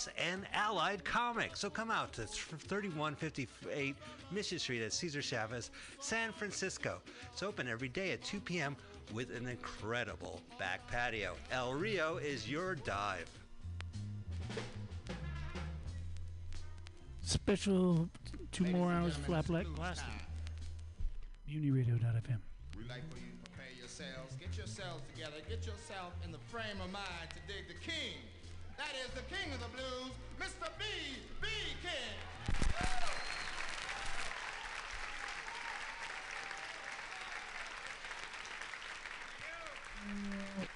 Plus and Allied Comics. So come out to 3158 Mission Street at Cesar Chavez, San Francisco. It's open every day at 2 p.m. with an incredible back patio. El Rio is your dive. Special two Ladies more hours gentlemen, flat black it's blasting. time. Mutinyradio.fm. We'd like for you to prepare yourselves, get yourselves together, get yourself in the frame of mind to dig the king. That is the king of the blues, Mr. B. B. King. Woman,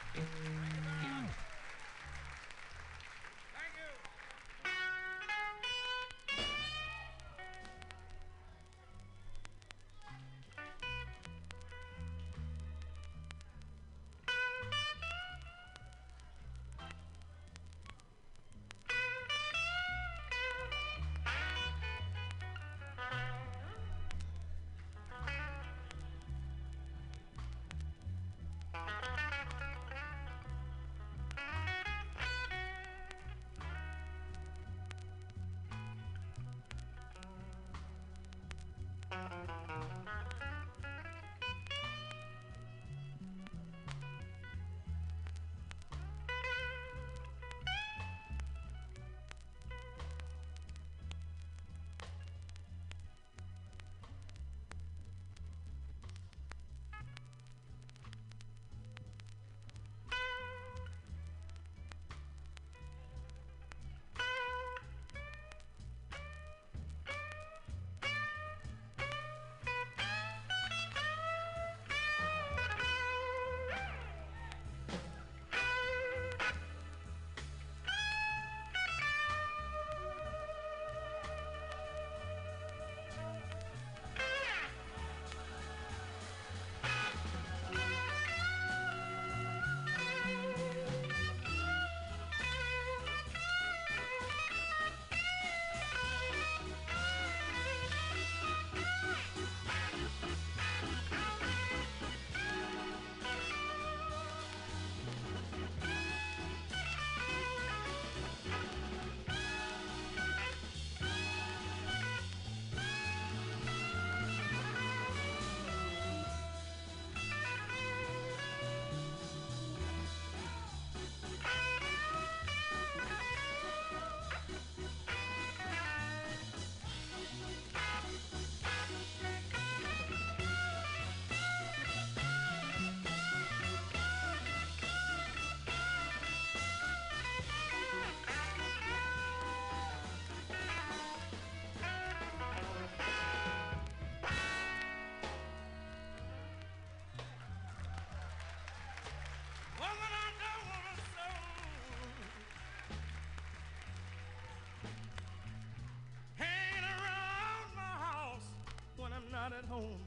not at home.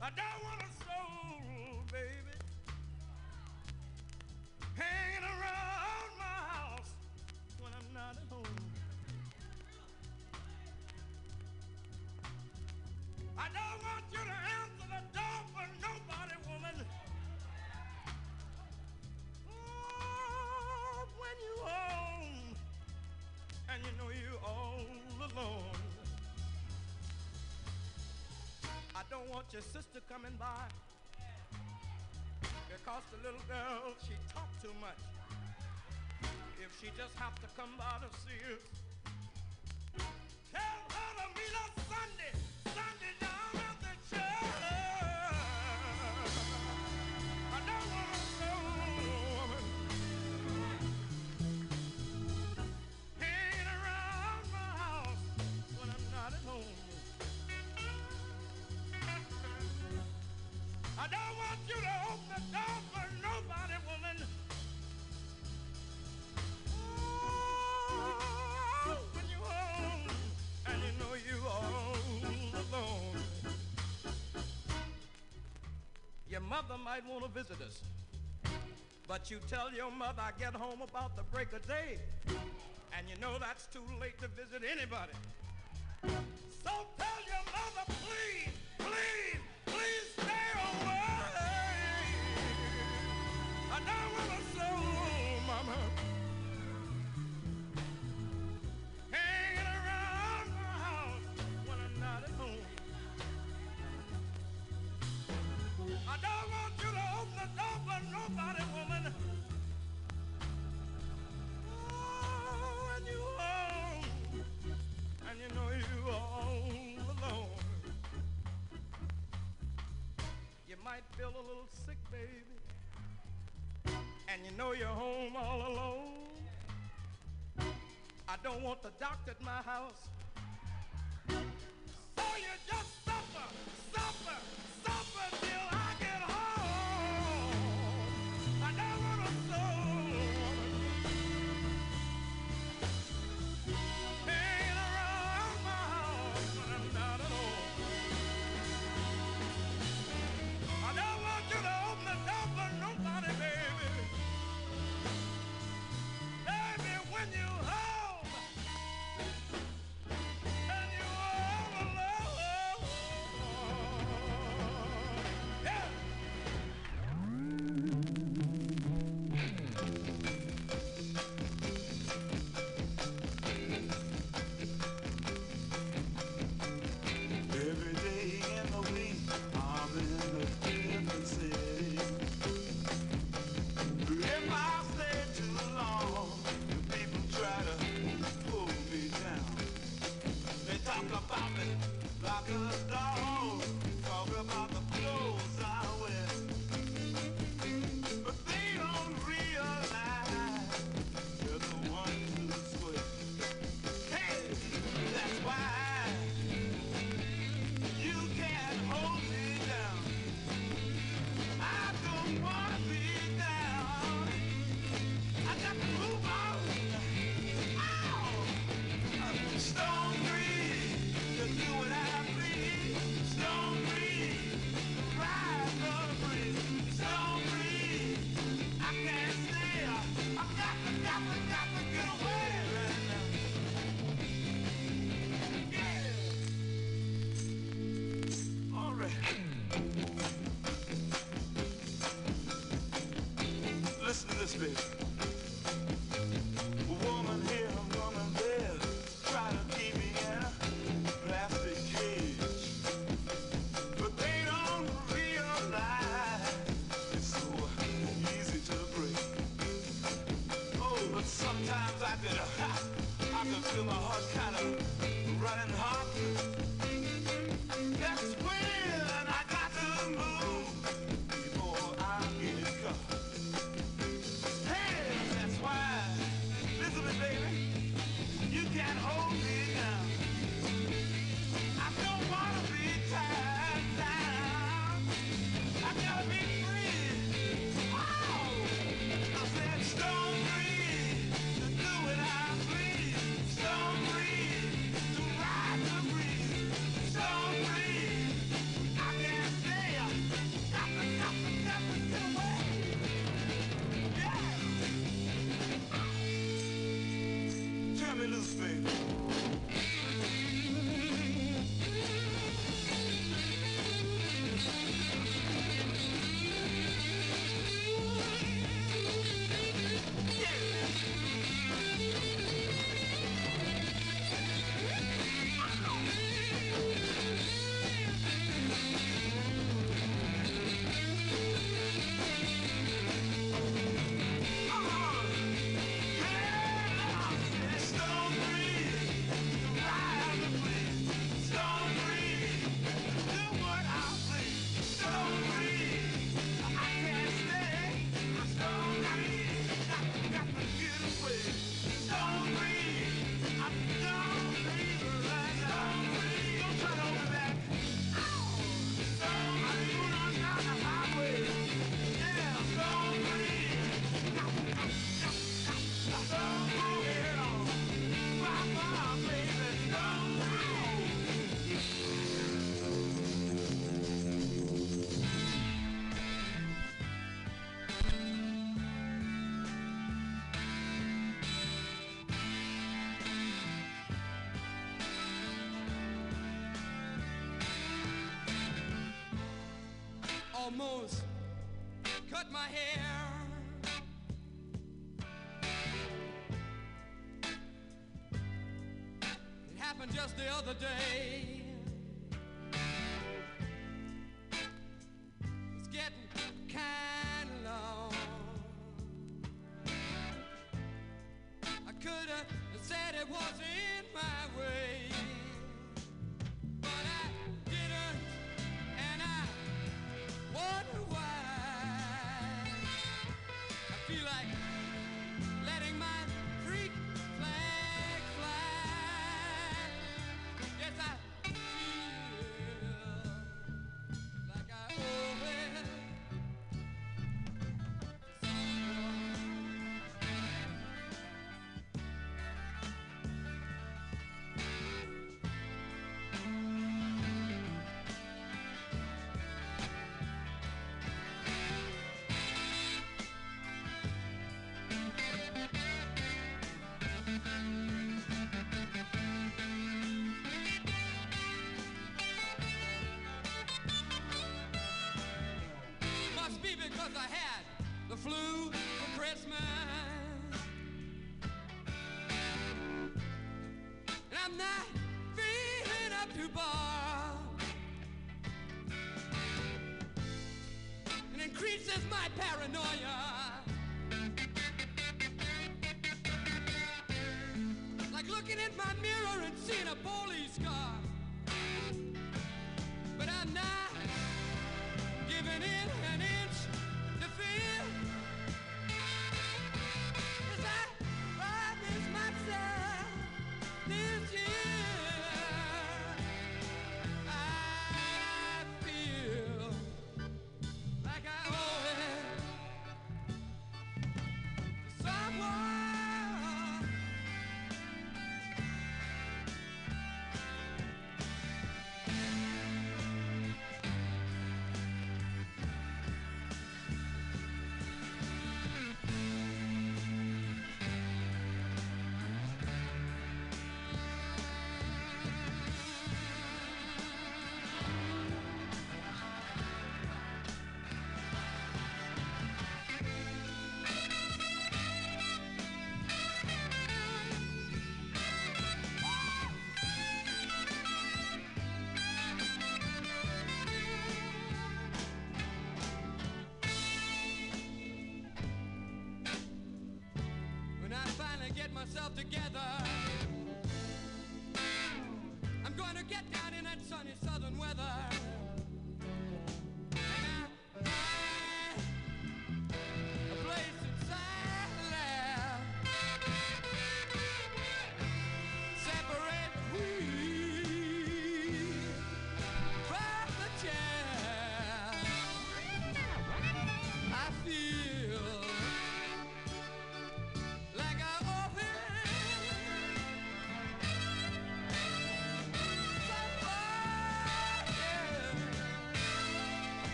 I don't want a soul, baby. Hanging around my house when I'm not at home. I don't want you to answer the door for nobody, woman. Oh, when you home and you know you're all alone. Want your sister coming by. Because the little girl she talk too much. If she just have to come by to see you, tell her to meet us Sunday, mother might want to visit us, but you tell your mother I get home about the break of day, and you know that's too late to visit anybody. So tell feel a little sick, baby, and you know you're home all alone. I don't want the doctor at my house I'm not feeling up to bar. It increases my paranoia. Like looking in my mirror and seeing a police car. But I'm not giving in.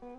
Thank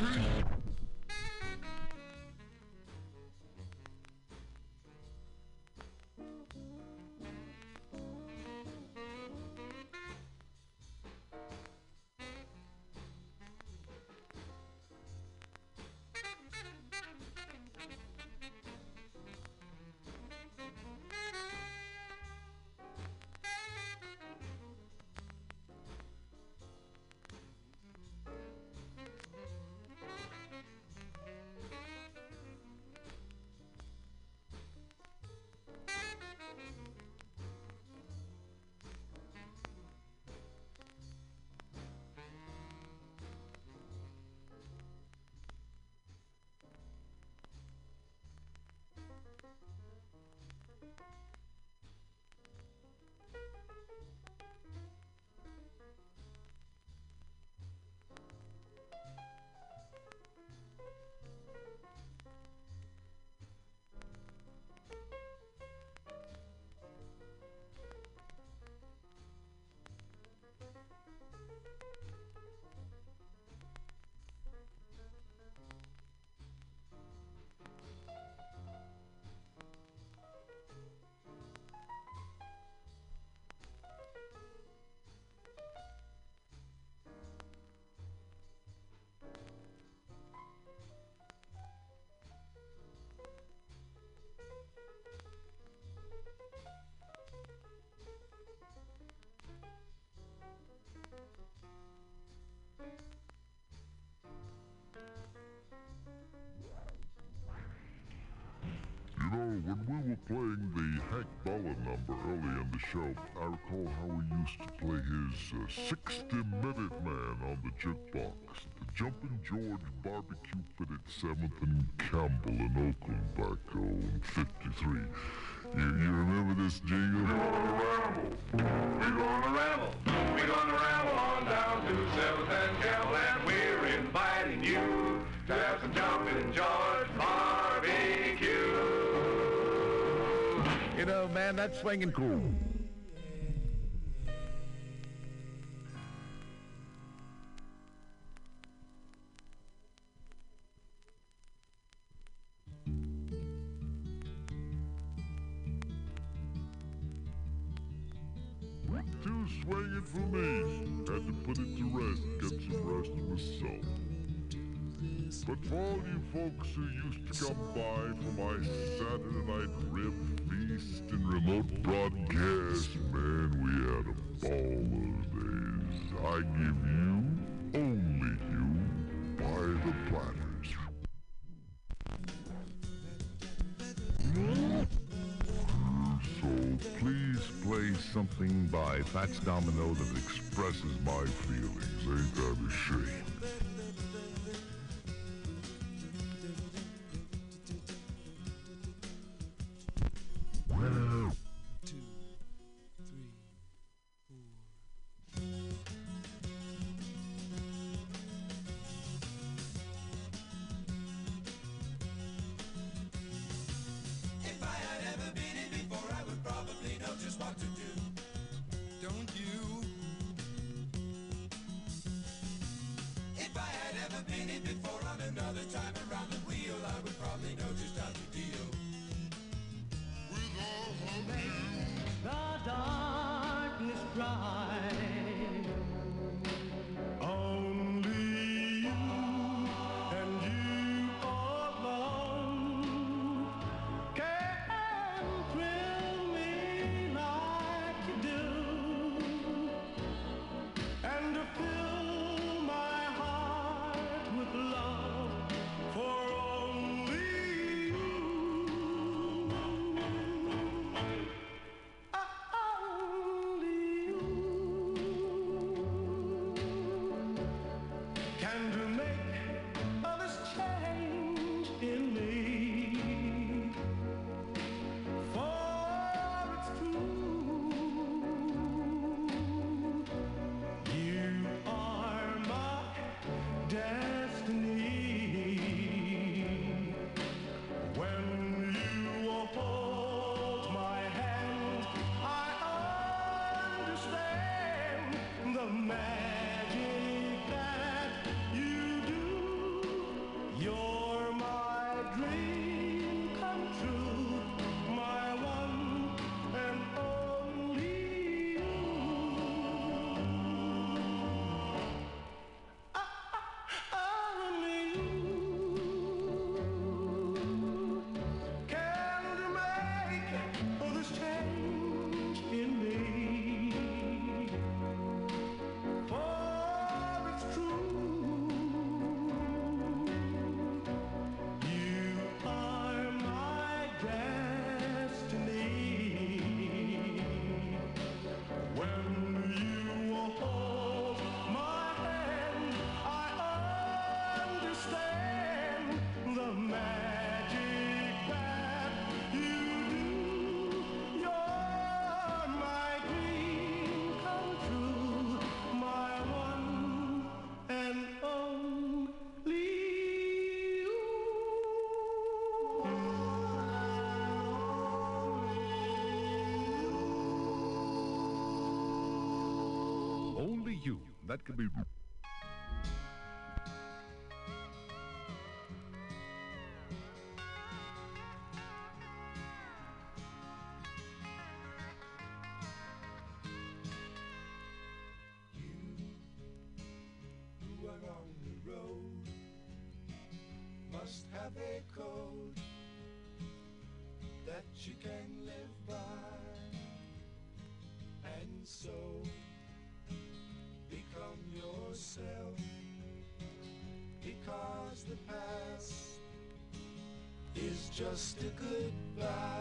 Bye. You know, when we were playing the Hank Ballard number early in the show, I recall how we used to play his uh, 60 Minute Man on the jukebox. The Jumping George Barbecue Pit at 7th and Campbell in Oakland back oh, in 53. You, you remember this jingle? We're gonna ramble. We're gonna ramble. We're gonna ramble on down to 7th and Campbell, and we're inviting you to have some jumping George barbecue. You know, man, that's swinging cool. Swinging for me. Had to put it to rest, get some rest myself. But for all you folks who used to come by for my Saturday night rib feast and remote broadcast, man, we had a ball those days. I give you, only you, by the platters. So please play something by Fats Domino that expresses my feelings. Ain't that a shame? That could be. just a goodbye.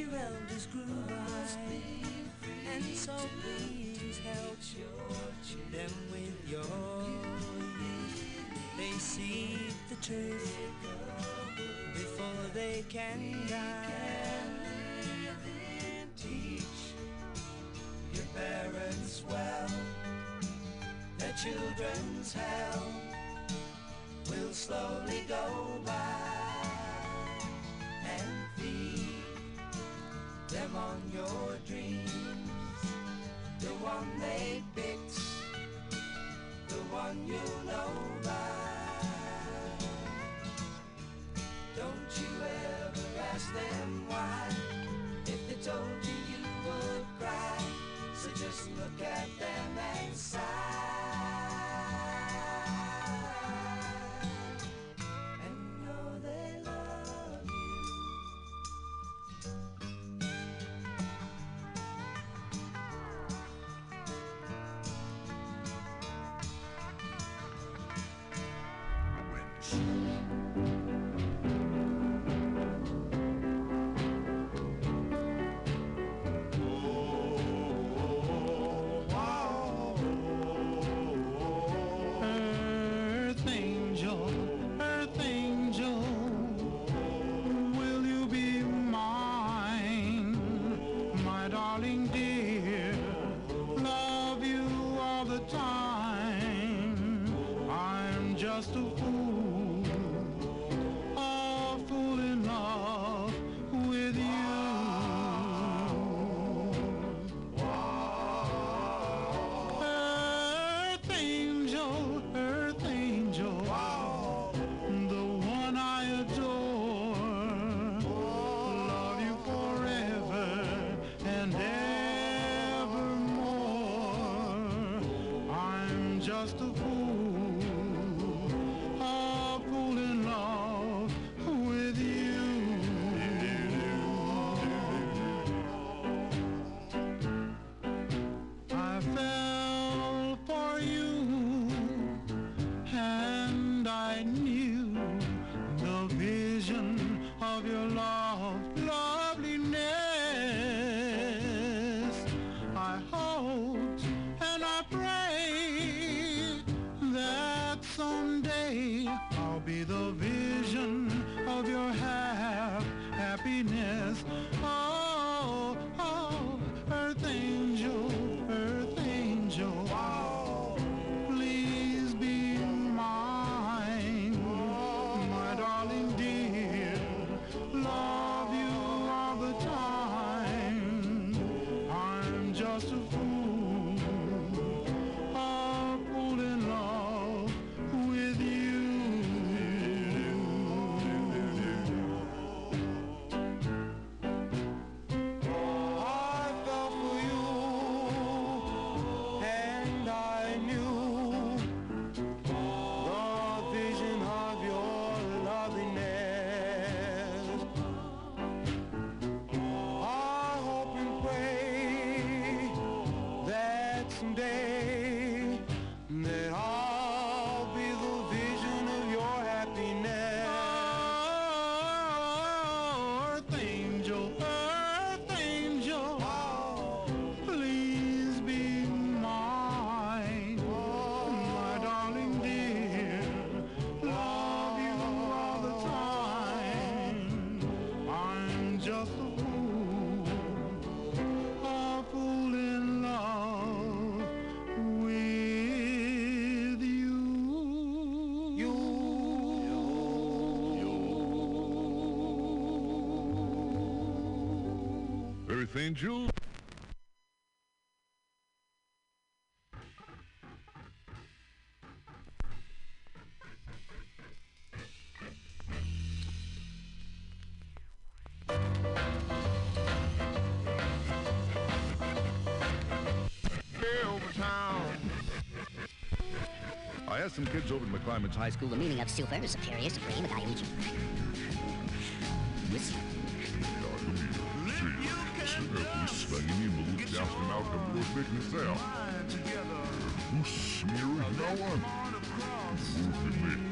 your elders grew by. And so please help them with your. They see the truth before they can die. Teach your parents well. Their children's hell will slowly go you. うん。Faith Angel. I asked some kids over at McClymonds High School the meaning of super, superior, supreme, evaluation. Svenny Malut jousting out the Bushwick himself. Who's smearing no one? Who's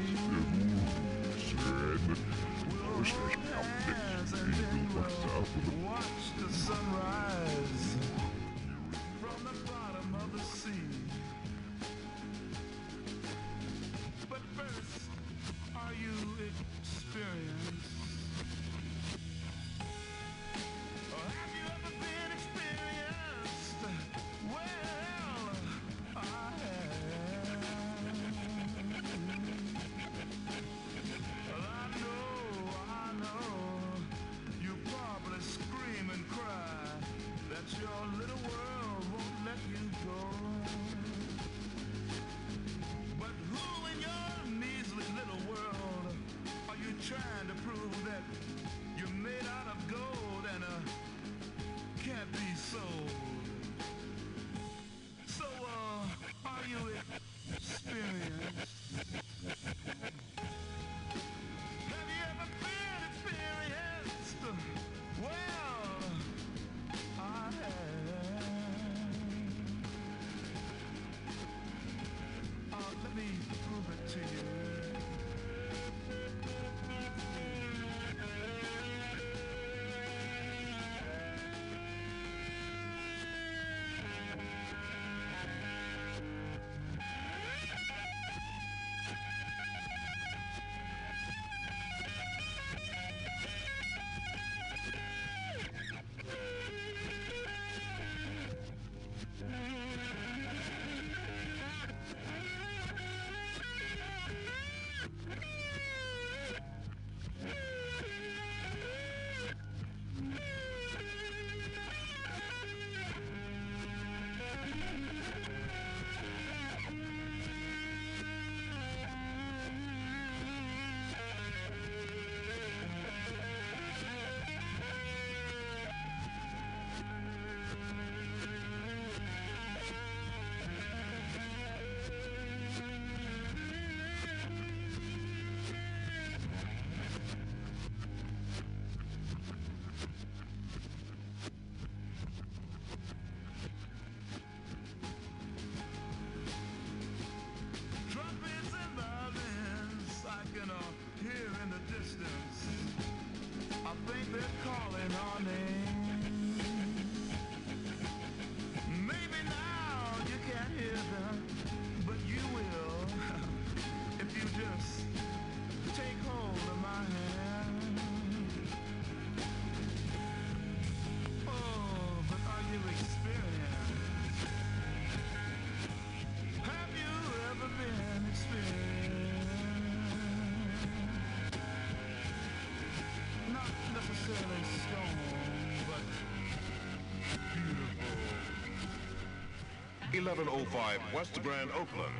705 West Grand Oakland.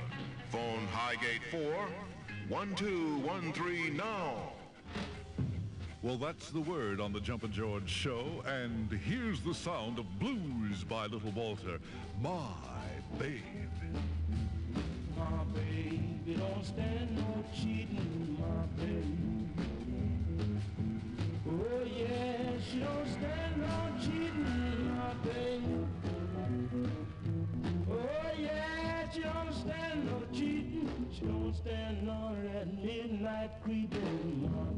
Phone Highgate 4 1213 now. Well, that's the word on the Jumpin' George show, and here's the sound of blues by Little Walter. My baby. My baby, don't stand no cheating, my baby. like we.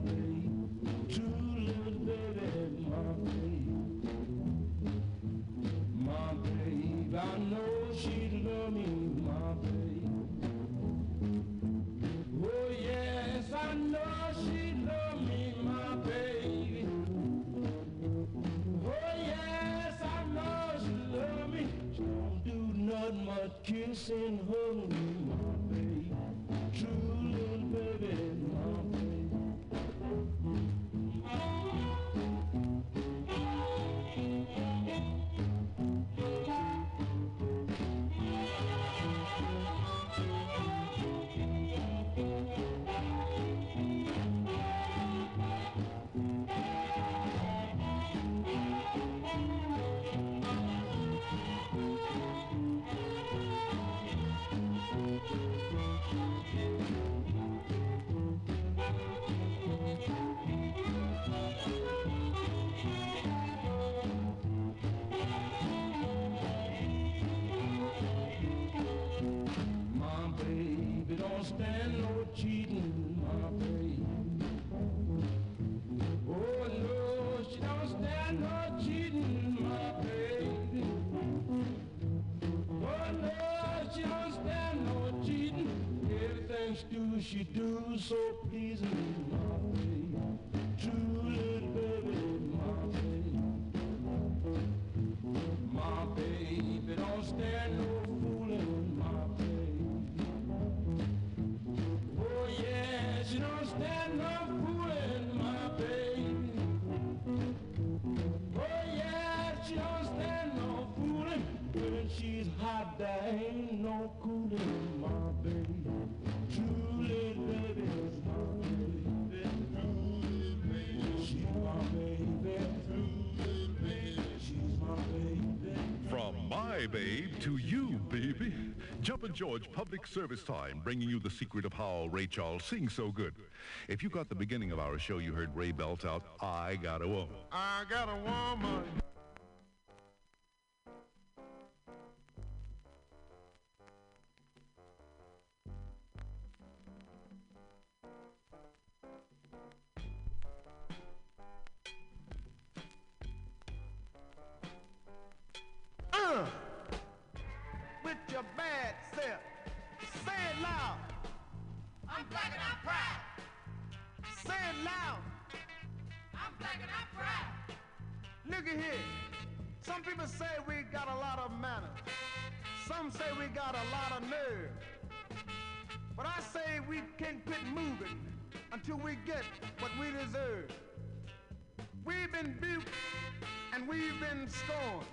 So pleasing, George Public Service Time, bringing you the secret of how Ray Charles sings so good. If you got the beginning of our show, you heard Ray belt out, I Got a Woman. I got a woman. Say it loud. I'm black and I'm proud. Look at here. Some people say we got a lot of manners. Some say we got a lot of nerve. But I say we can't quit moving until we get what we deserve. We've been beat and we've been scorned.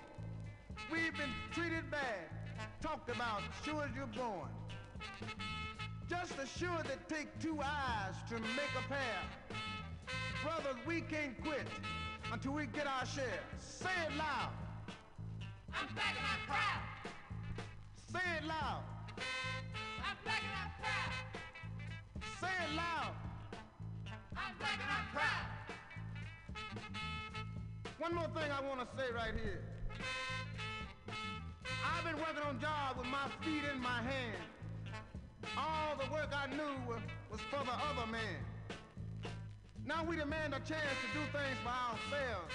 We've been treated bad, talked about sure as you're born. Just as sure that take two eyes to make a pair. Brothers, we can't quit until we get our share. Say it loud. I'm and I'm proud. Say it loud. I'm and I'm proud. Say it loud. I'm and I'm proud. One more thing I want to say right here. I've been working on jobs with my feet in my hand. All the work I knew was, for the other man. Now we demand a chance to do things for ourselves.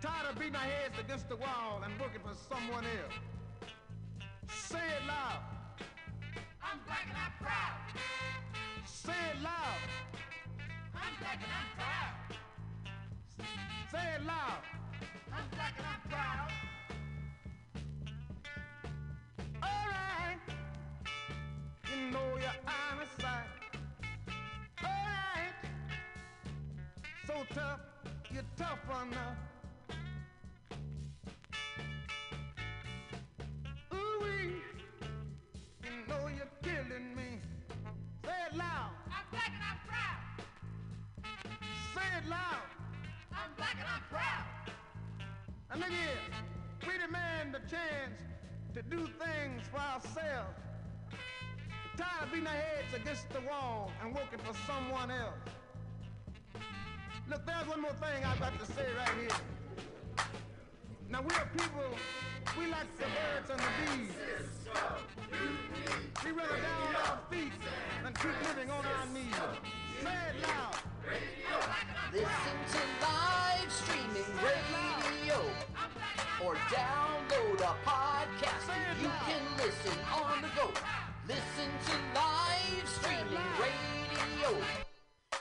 Tired of beating our heads against the wall and working for someone else. Say it loud. I'm black and I'm proud. Say it loud. I'm black and I'm proud. Say it loud. I'm black and I'm proud. So tough, you're tough enough. Ooh-wee. You know you're killing me. Say it loud. I'm black and I'm proud. Say it loud. I'm black and I'm proud. And look here, we demand the chance to do things for ourselves. Tired of beating our heads against the wall and working for someone else. Look, there's one more thing I've got to say right here. Now we're people, we like the birds and the bees. We rather down on our feet than keep living on our knees. Say it loud. Listen to live streaming radio or download a podcast. You can listen on the go. Listen to live streaming radio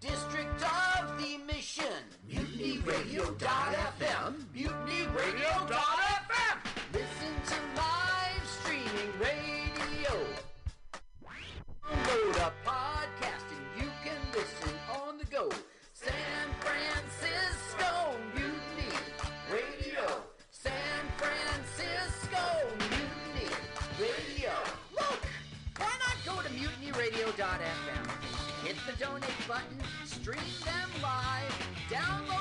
District of the Mission. MutinyRadio.fm. MutinyRadio.fm. Listen to live streaming radio. Download a donate button, stream them live, download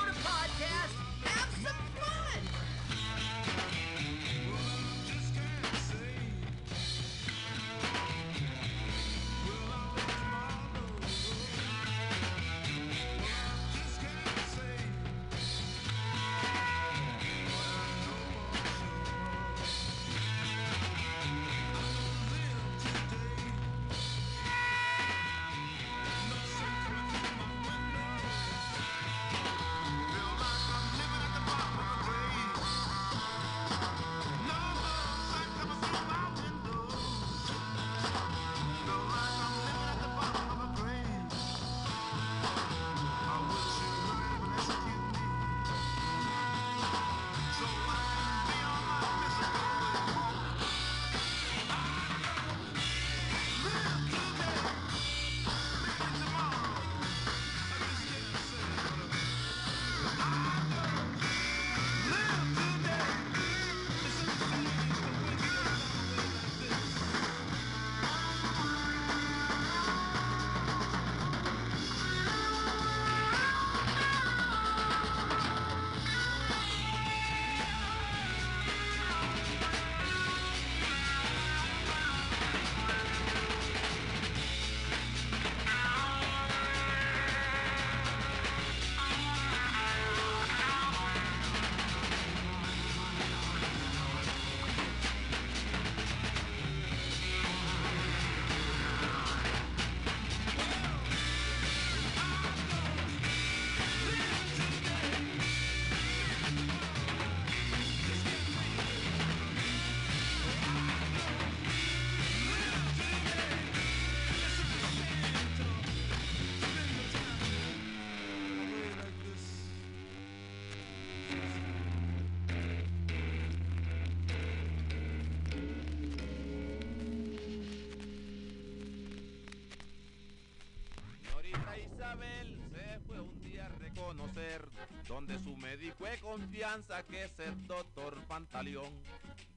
donde su médico de confianza que es el doctor Pantaleón.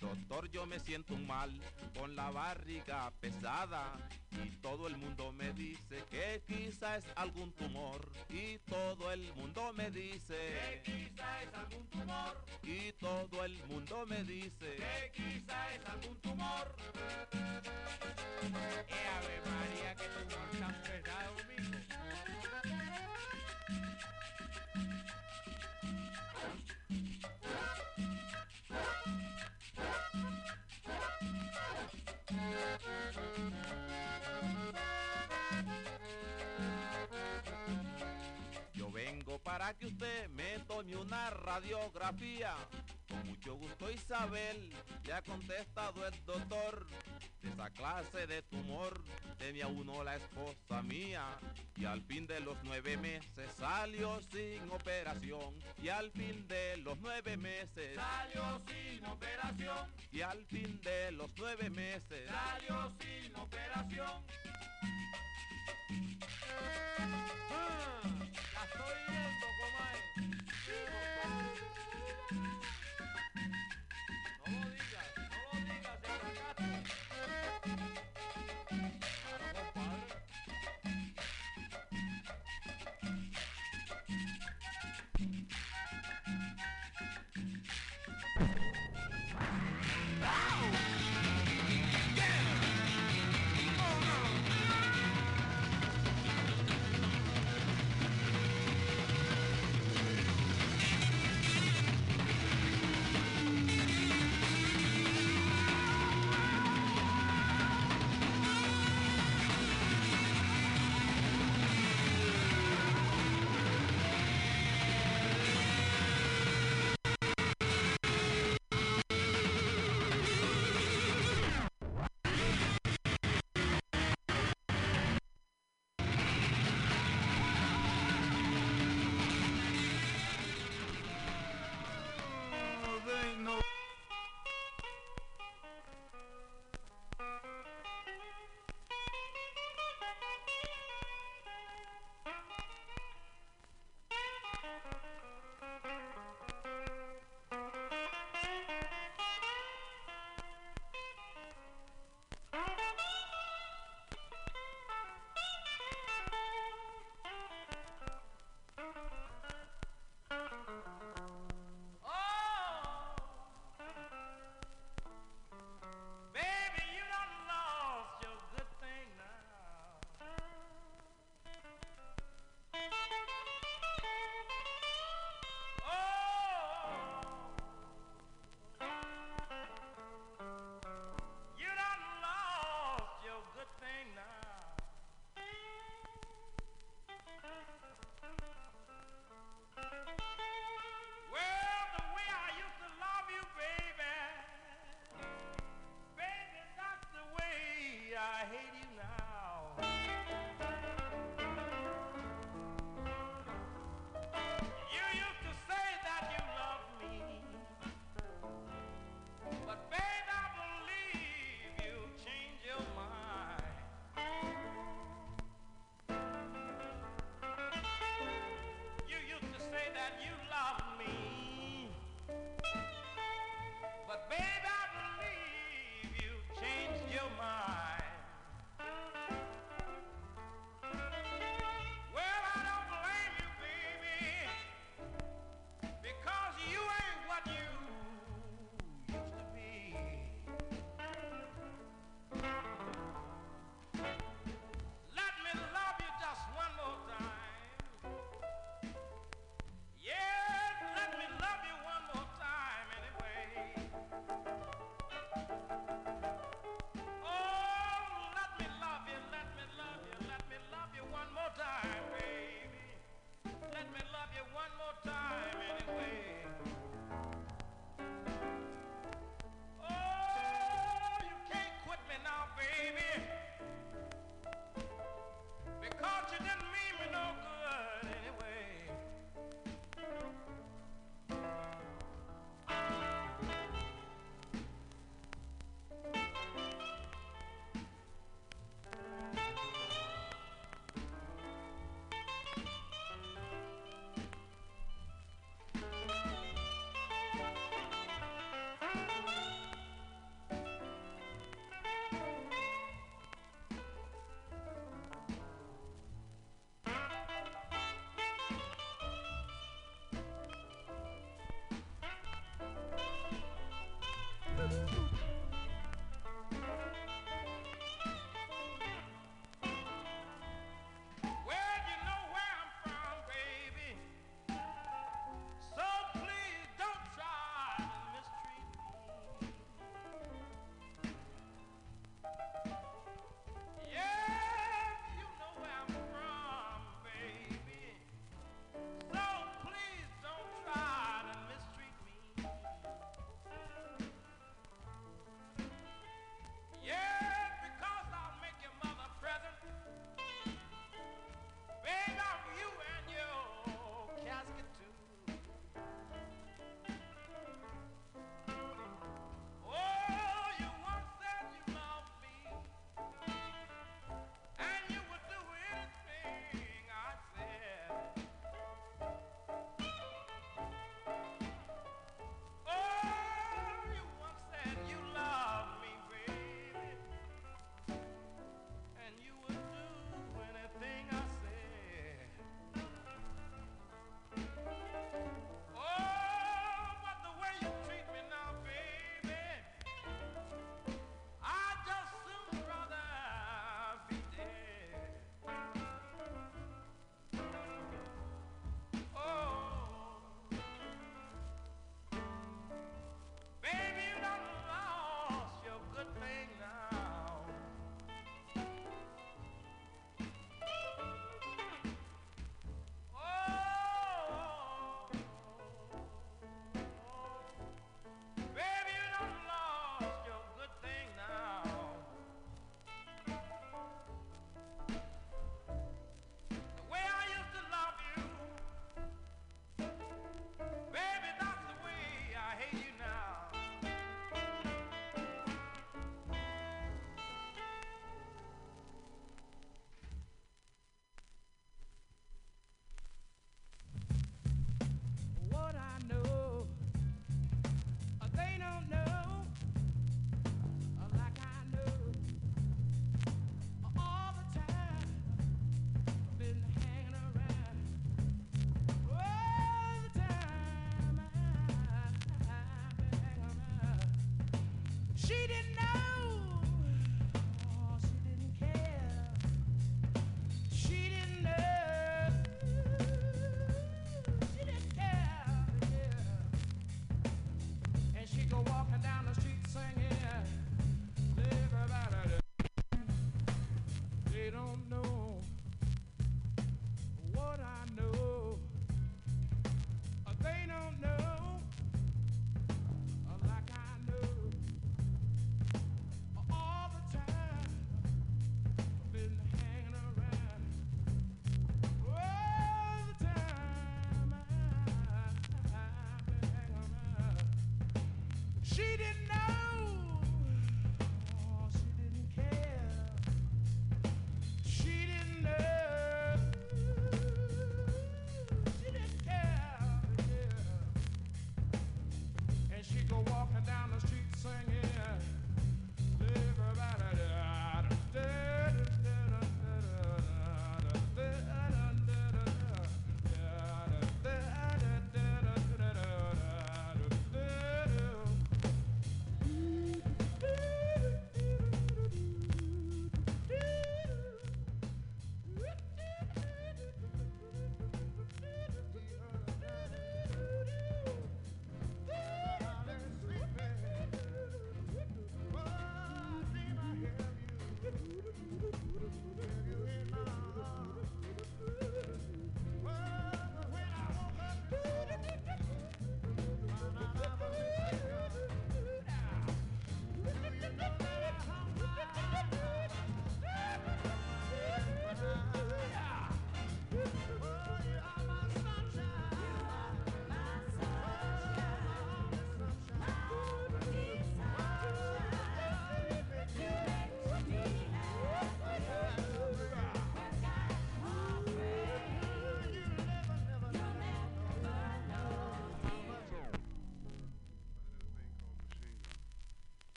Doctor, yo me siento mal, con la barriga pesada y todo el mundo me dice que quizá es algún tumor y todo el mundo me dice Que quizá es algún tumor. y todo el mundo me dice Que quizá es algún tumor. Eh, Ave María, que tumor tan pesado, mijo. Para que usted me tome una radiografía. Con mucho gusto Isabel, le ha contestado el doctor. De esa clase de tumor tenía uno la esposa mía. Y al fin de los nueve meses salió sin operación. Y al fin de los nueve meses Salió sin operación. Y al fin de los nueve meses Salió sin operación. Ah,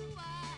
you why,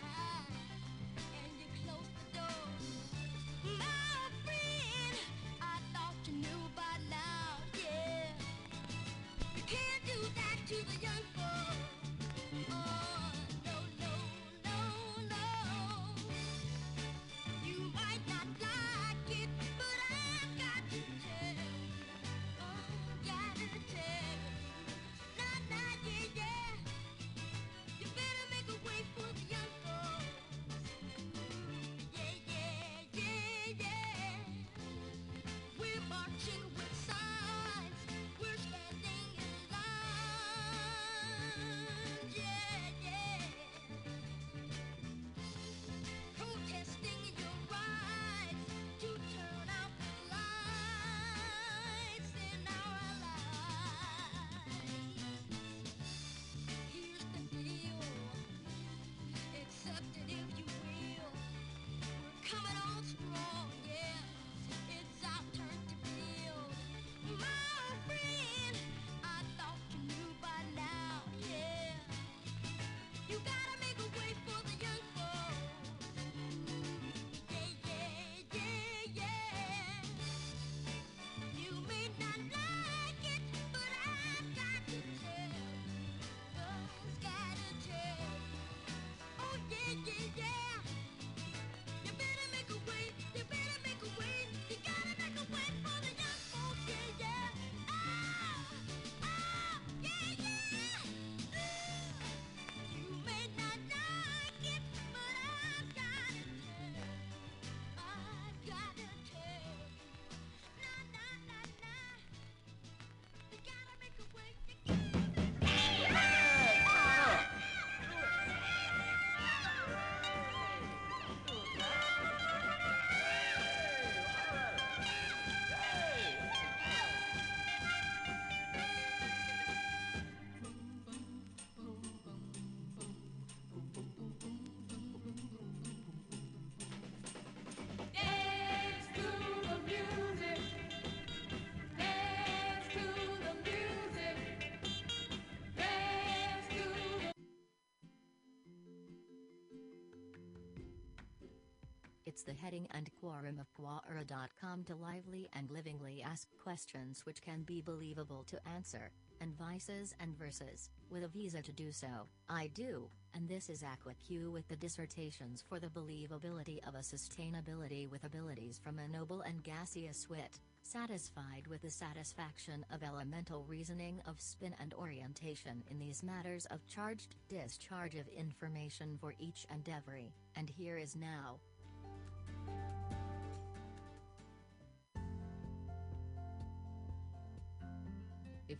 It's the heading and quorum of Quora.com to lively and livingly ask questions which can be believable to answer, and vices and verses, with a visa to do so. I do, and this is AquaQ with the dissertations for the believability of a sustainability with abilities from a noble and gaseous wit, satisfied with the satisfaction of elemental reasoning of spin and orientation in these matters of charged discharge of information for each and every, and here is now.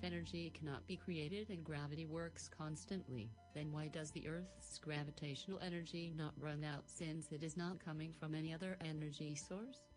Energy cannot be created and gravity works constantly, then why does the Earth's gravitational energy not run out since it is not coming from any other energy source?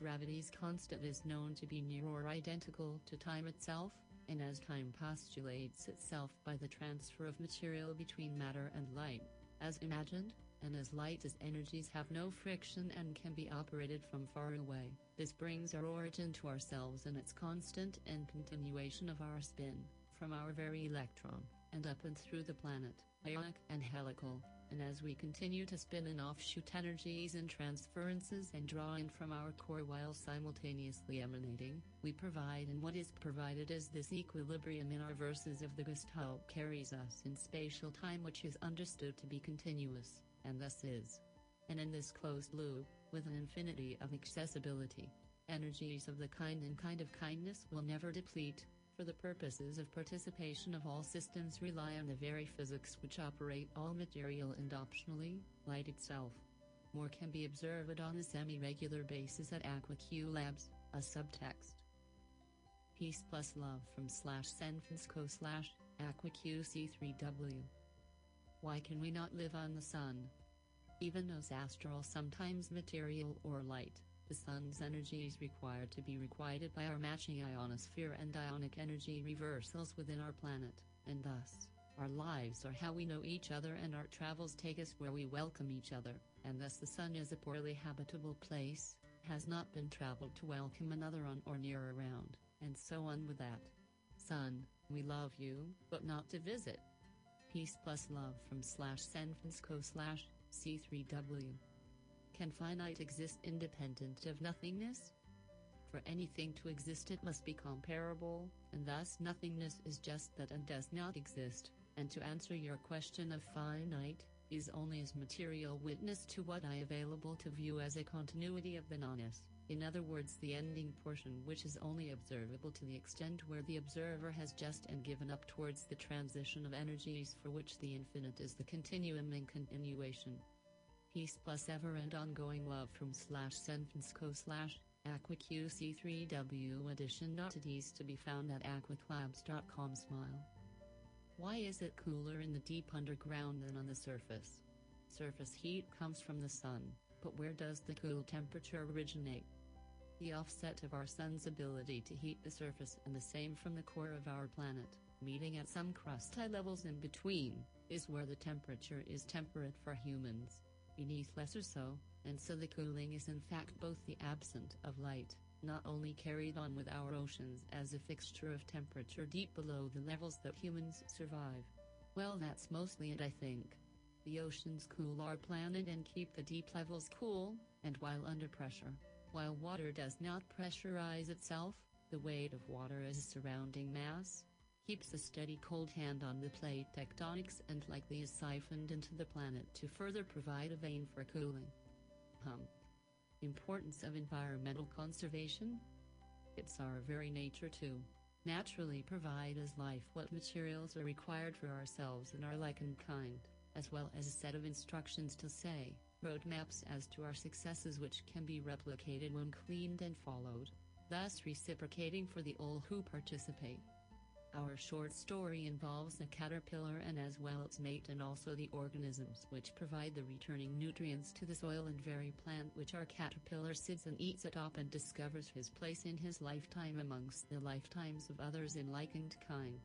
Gravity's constant is known to be near or identical to time itself, and as time postulates itself by the transfer of material between matter and light, as imagined, and as light as energies have no friction and can be operated from far away. This brings our origin to ourselves and its constant and continuation of our spin, from our very electron, and up and through the planet, ionic and helical, and as we continue to spin in offshoot energies and transferences and draw in from our core while simultaneously emanating, we provide and what is provided is this equilibrium in our verses of the Gestalt carries us in spatial time which is understood to be continuous, and thus is. And in this closed loop, with an infinity of accessibility, energies of the kind and kind of kindness will never deplete, for the purposes of participation of all systems rely on the very physics which operate all material and optionally, light itself. More can be observed on a semi-regular basis at AquaQ Labs, a subtext. Peace plus love from slash San Francisco slash AquaQC3W. Why can we not live on the sun? Even as astral sometimes material or light, the sun's energy is required to be requited by our matching ionosphere and ionic energy reversals within our planet, and thus, our lives are how we know each other and our travels take us where we welcome each other, and thus the sun is a poorly habitable place, has not been traveled to welcome another on or near around, and so on with that. Sun, we love you, but not to visit. Peace plus love from slash San Francisco slash C3W. Can finite exist independent of nothingness? For anything to exist it must be comparable, and thus nothingness is just that and does not exist, and to answer your question of finite, is only as material witness to what I available to view as a continuity of the in other words the ending portion which is only observable to the extent where the observer has just and given up towards the transition of energies for which the infinite is the continuum and continuation. Peace plus ever and ongoing love from slash San Francisco slash AquaQC3W edition oddities to be found at aquaqlabs.com smile. Why is it cooler in the deep underground than on the surface? Surface heat comes from the sun, but where does the cool temperature originate? The offset of our sun's ability to heat the surface and the same from the core of our planet, meeting at some crust high levels in between, is where the temperature is temperate for humans beneath lesser so, and so the cooling is in fact both the absent of light, not only carried on with our oceans as a fixture of temperature deep below the levels that humans survive. Well that's mostly it I think. The oceans cool our planet and keep the deep levels cool, and while under pressure, while water does not pressurize itself, the weight of water as a surrounding mass, keeps a steady cold hand on the plate tectonics and likely is siphoned into the planet to further provide a vein for cooling. Hum. Importance of environmental conservation? It's our very nature to naturally provide as life what materials are required for ourselves and our like and kind, as well as a set of instructions to say, roadmaps as to our successes which can be replicated when cleaned and followed, thus reciprocating for the all who participate. Our short story involves the caterpillar and as well its mate and also the organisms which provide the returning nutrients to the soil and very plant which our caterpillar sits and eats atop and discovers his place in his lifetime amongst the lifetimes of others in likened kind.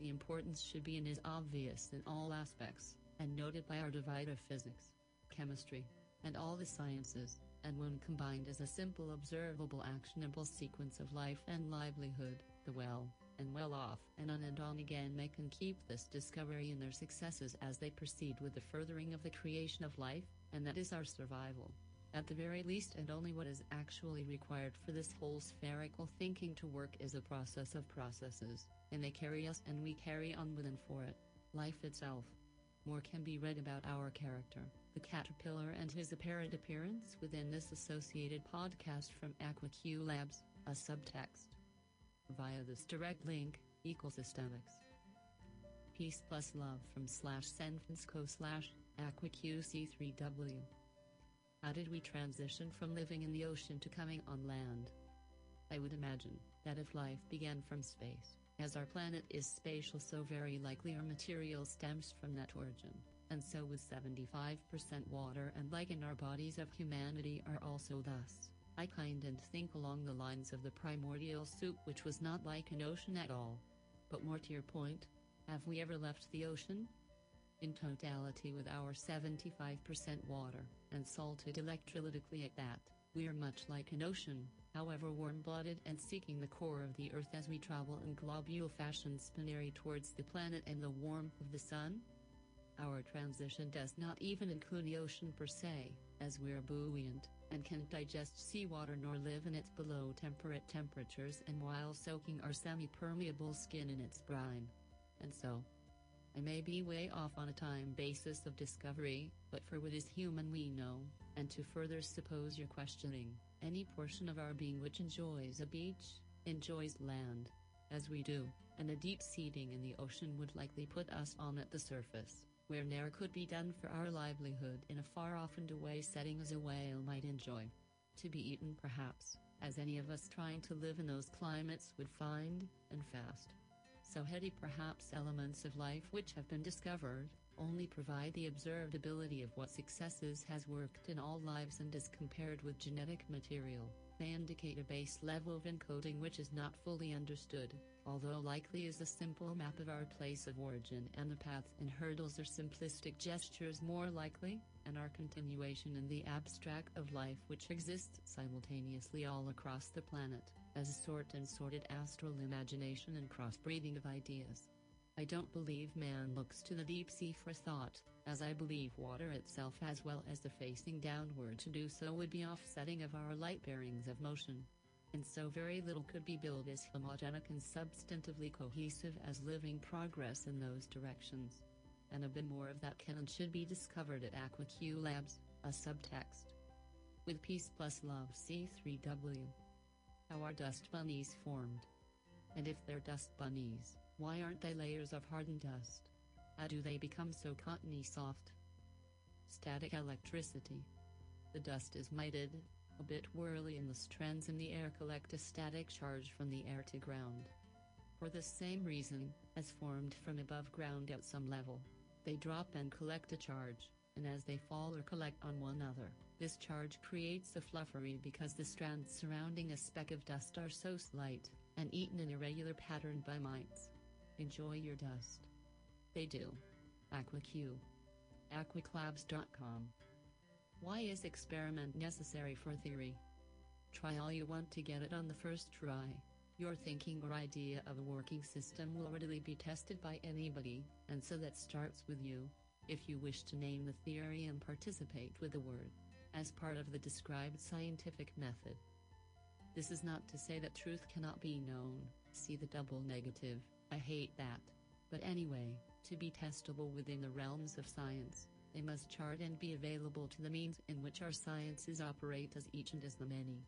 The importance should be and is obvious in all aspects, and noted by our divide of physics, chemistry, and all the sciences, and when combined as a simple observable actionable sequence of life and livelihood, the well, and well off and on and on again make and keep this discovery in their successes as they proceed with the furthering of the creation of life, and that is our survival. At the very least, and only what is actually required for this whole spherical thinking to work is a process of processes, and they carry us and we carry on with and for it. Life itself. More can be read about our character, the caterpillar, and his apparent appearance within this associated podcast from AquaQ Labs, a subtext. Via this direct link, Ecosystemics. Peace plus love from slash San Francisco slash AquaQC3W. How did we transition from living in the ocean to coming on land? I would imagine that if life began from space, as our planet is spatial, so very likely our material stems from that origin. And so, with 75% water, and like in our bodies of humanity, are also thus. I kind and think along the lines of the primordial soup, which was not like an ocean at all. But more to your point, have we ever left the ocean? In totality, with our 75% water, and salted electrolytically at that, we are much like an ocean, however warm blooded and seeking the core of the earth as we travel in globule fashion spinnery towards the planet and the warmth of the sun? Our transition does not even include the ocean per se, as we are buoyant, and can't digest seawater nor live in its below temperate temperatures and while soaking our semi-permeable skin in its brine. And so, I may be way off on a time basis of discovery, but for what is human we know, and to further suppose your questioning, any portion of our being which enjoys a beach, enjoys land, as we do, and a deep seeding in the ocean would likely put us on at the surface, where ne'er could be done for our livelihood in a far off and away setting as a whale might enjoy. To be eaten perhaps, as any of us trying to live in those climates would find, and fast so heady perhaps elements of life which have been discovered, only provide the observed ability of what successes has worked in all lives and as compared with genetic material, they indicate a base level of encoding which is not fully understood, although likely is a simple map of our place of origin and the paths and hurdles are simplistic gestures more likely, and our continuation in the abstract of life which exists simultaneously all across the planet as a sort and sorted astral imagination and crossbreeding of ideas. I don't believe man looks to the deep sea for thought, as I believe water itself as well as the facing downward to do so would be offsetting of our light bearings of motion. And so very little could be billed as homogenic and substantively cohesive as living progress in those directions. And a bit more of that can and should be discovered at AquaQ Labs, a subtext. With Peace plus Love C3W. How are dust bunnies formed? And if they're dust bunnies, why aren't they layers of hardened dust? How do they become so cottony soft? Static electricity. The dust is mited, a bit whirly and the strands in the air collect a static charge from the air to ground. For the same reason, as formed from above ground at some level, they drop and collect a charge, and as they fall or collect on one another, this charge creates a fluffery because the strands surrounding a speck of dust are so slight, and eaten in irregular pattern by mites. Enjoy your dust. They do. AquaQ. Aquaqlabs.com. Why is experiment necessary for theory? Try all you want to get it on the first try. Your thinking or idea of a working system will readily be tested by anybody, and so that starts with you, if you wish to name the theory and participate with the word as part of the described scientific method. This is not to say that truth cannot be known, see the double negative, I hate that. But anyway, to be testable within the realms of science, they must chart and be available to the means in which our sciences operate as each and as the many.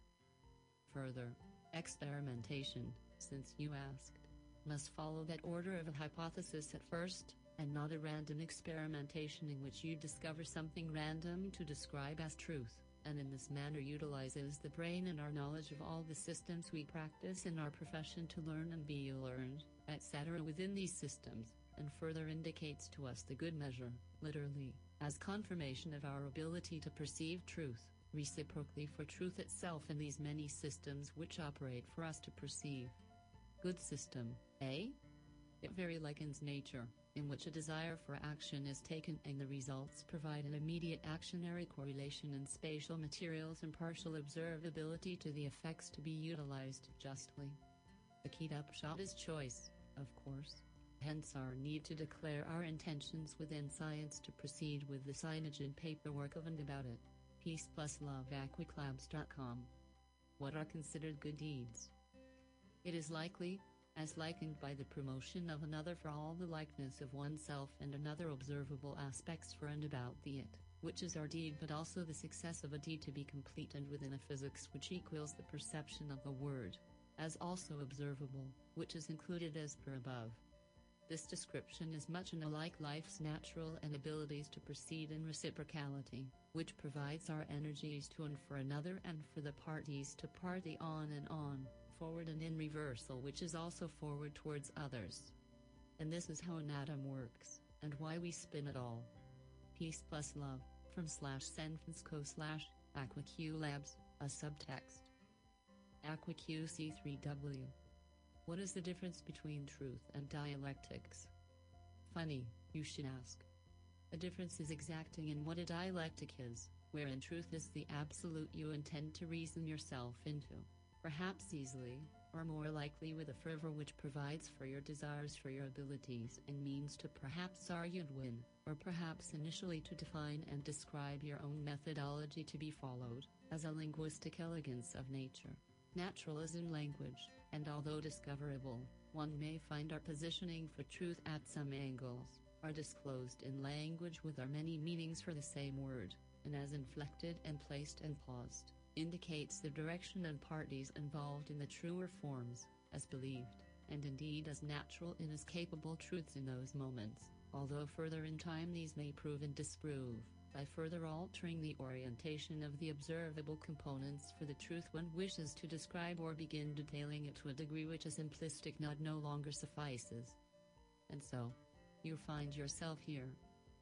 Further, experimentation, since you asked, must follow that order of a hypothesis at first, and not a random experimentation in which you discover something random to describe as truth, and in this manner utilizes the brain and our knowledge of all the systems we practice in our profession to learn and be learned, etc. within these systems, and further indicates to us the good measure, literally, as confirmation of our ability to perceive truth, reciprocally for truth itself in these many systems which operate for us to perceive. Good system, eh? It very likens nature in which a desire for action is taken and the results provide an immediate actionary correlation in spatial materials and partial observability to the effects to be utilized justly. The keyed upshot is choice, of course. Hence our need to declare our intentions within science to proceed with the signage and paperwork of and about it. Peace plus love aquaqlabs.com. What are considered good deeds? It is likely, as likened by the promotion of another for all the likeness of oneself and another observable aspects for and about the it, which is our deed but also the success of a deed to be complete and within a physics which equals the perception of a word, as also observable, which is included as per above. This description is much in alike life's natural and abilities to proceed in reciprocality, which provides our energies to and for another and for the parties to party on and on, forward and in reversal which is also forward towards others. And this is how an atom works, and why we spin it all. Peace plus love, from slash senfensco slash AquaQ Labs, a subtext. AquaQ C3W. What is the difference between truth and dialectics? Funny, you should ask. A difference is exacting in what a dialectic is, wherein truth is the absolute you intend to reason yourself into, perhaps easily, or more likely with a fervor which provides for your desires for your abilities and means to perhaps argue and win, or perhaps initially to define and describe your own methodology to be followed, as a linguistic elegance of nature. Natural as in language, and although discoverable, one may find our positioning for truth at some angles, are disclosed in language with our many meanings for the same word, and as inflected and placed and paused, indicates the direction and parties involved in the truer forms, as believed, and indeed as natural and as capable truths in those moments, although further in time these may prove and disprove by further altering the orientation of the observable components for the truth one wishes to describe or begin detailing it to a degree which a simplistic nod no longer suffices. And so, you find yourself here.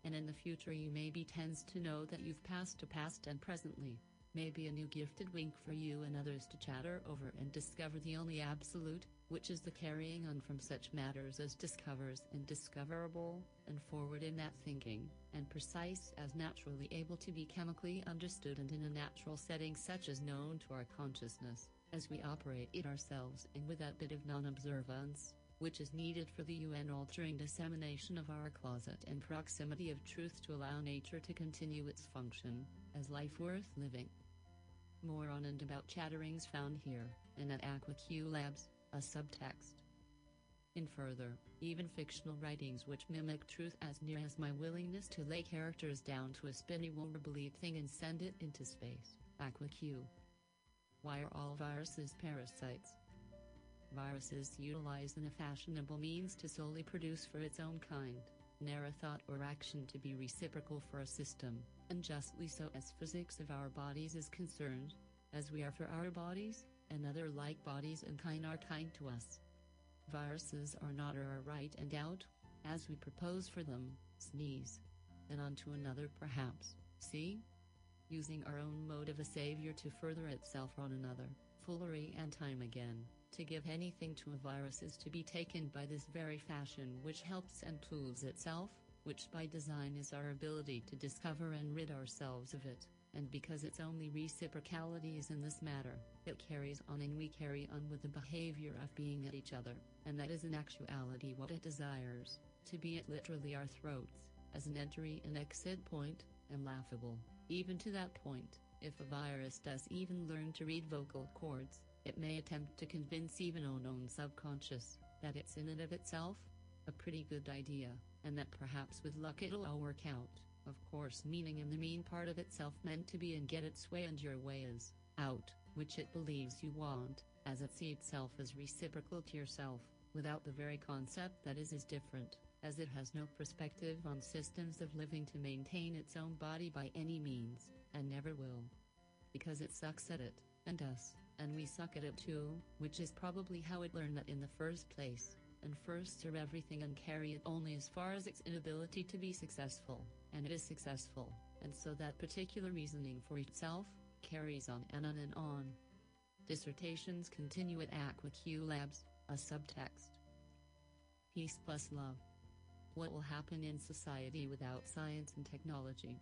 And in the future you may be tends to know that you've passed to past and presently, maybe a new gifted wink for you and others to chatter over and discover the only absolute, which is the carrying on from such matters as discovers and discoverable, and forward in that thinking, and precise as naturally able to be chemically understood and in a natural setting such as known to our consciousness, as we operate it ourselves and with that bit of non-observance, which is needed for the UN altering dissemination of our closet and proximity of truth to allow nature to continue its function, as life worth living. More on and about chatterings found here, and at AquaQ Labs, a subtext. In further, even fictional writings which mimic truth as near as my willingness to lay characters down to a spinny believed thing and send it into space, AquaQ. Why are all viruses parasites? Viruses utilize in a fashionable means to solely produce for its own kind, ne'er a thought or action to be reciprocal for a system, and justly so as physics of our bodies is concerned, as we are for our bodies, and other like bodies and kind are kind to us. Viruses are not our right and out, as we propose for them, sneeze. And onto another perhaps, see? Using our own mode of a savior to further itself on another, foolery and time again, to give anything to a virus is to be taken by this very fashion which helps and proves itself, which by design is our ability to discover and rid ourselves of it and because its only reciprocality is in this matter, it carries on and we carry on with the behavior of being at each other, and that is in actuality what it desires, to be at literally our throats, as an entry and exit point, and laughable, even to that point, if a virus does even learn to read vocal cords, it may attempt to convince even our own subconscious, that it's in and of itself, a pretty good idea, and that perhaps with luck it'll all work out of course meaning in the mean part of itself meant to be and get its way and your way is out, which it believes you want, as it see itself as reciprocal to yourself, without the very concept that is is different, as it has no perspective on systems of living to maintain its own body by any means, and never will. Because it sucks at it, and us, and we suck at it too, which is probably how it learned that in the first place, and first serve everything and carry it only as far as its inability to be successful and it is successful, and so that particular reasoning for itself carries on and on and on. Dissertations continue at AquaQ Labs, a subtext. Peace plus love. What will happen in society without science and technology?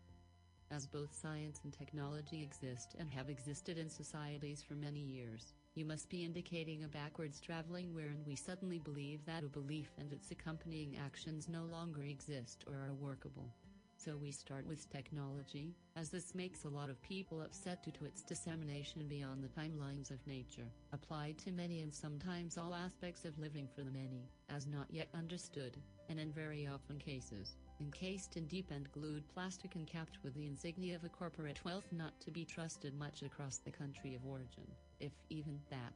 As both science and technology exist and have existed in societies for many years, you must be indicating a backwards traveling wherein we suddenly believe that a belief and its accompanying actions no longer exist or are workable. So we start with technology, as this makes a lot of people upset due to its dissemination beyond the timelines of nature, applied to many and sometimes all aspects of living for the many, as not yet understood, and in very often cases, encased in deep and glued plastic and capped with the insignia of a corporate wealth not to be trusted much across the country of origin, if even that.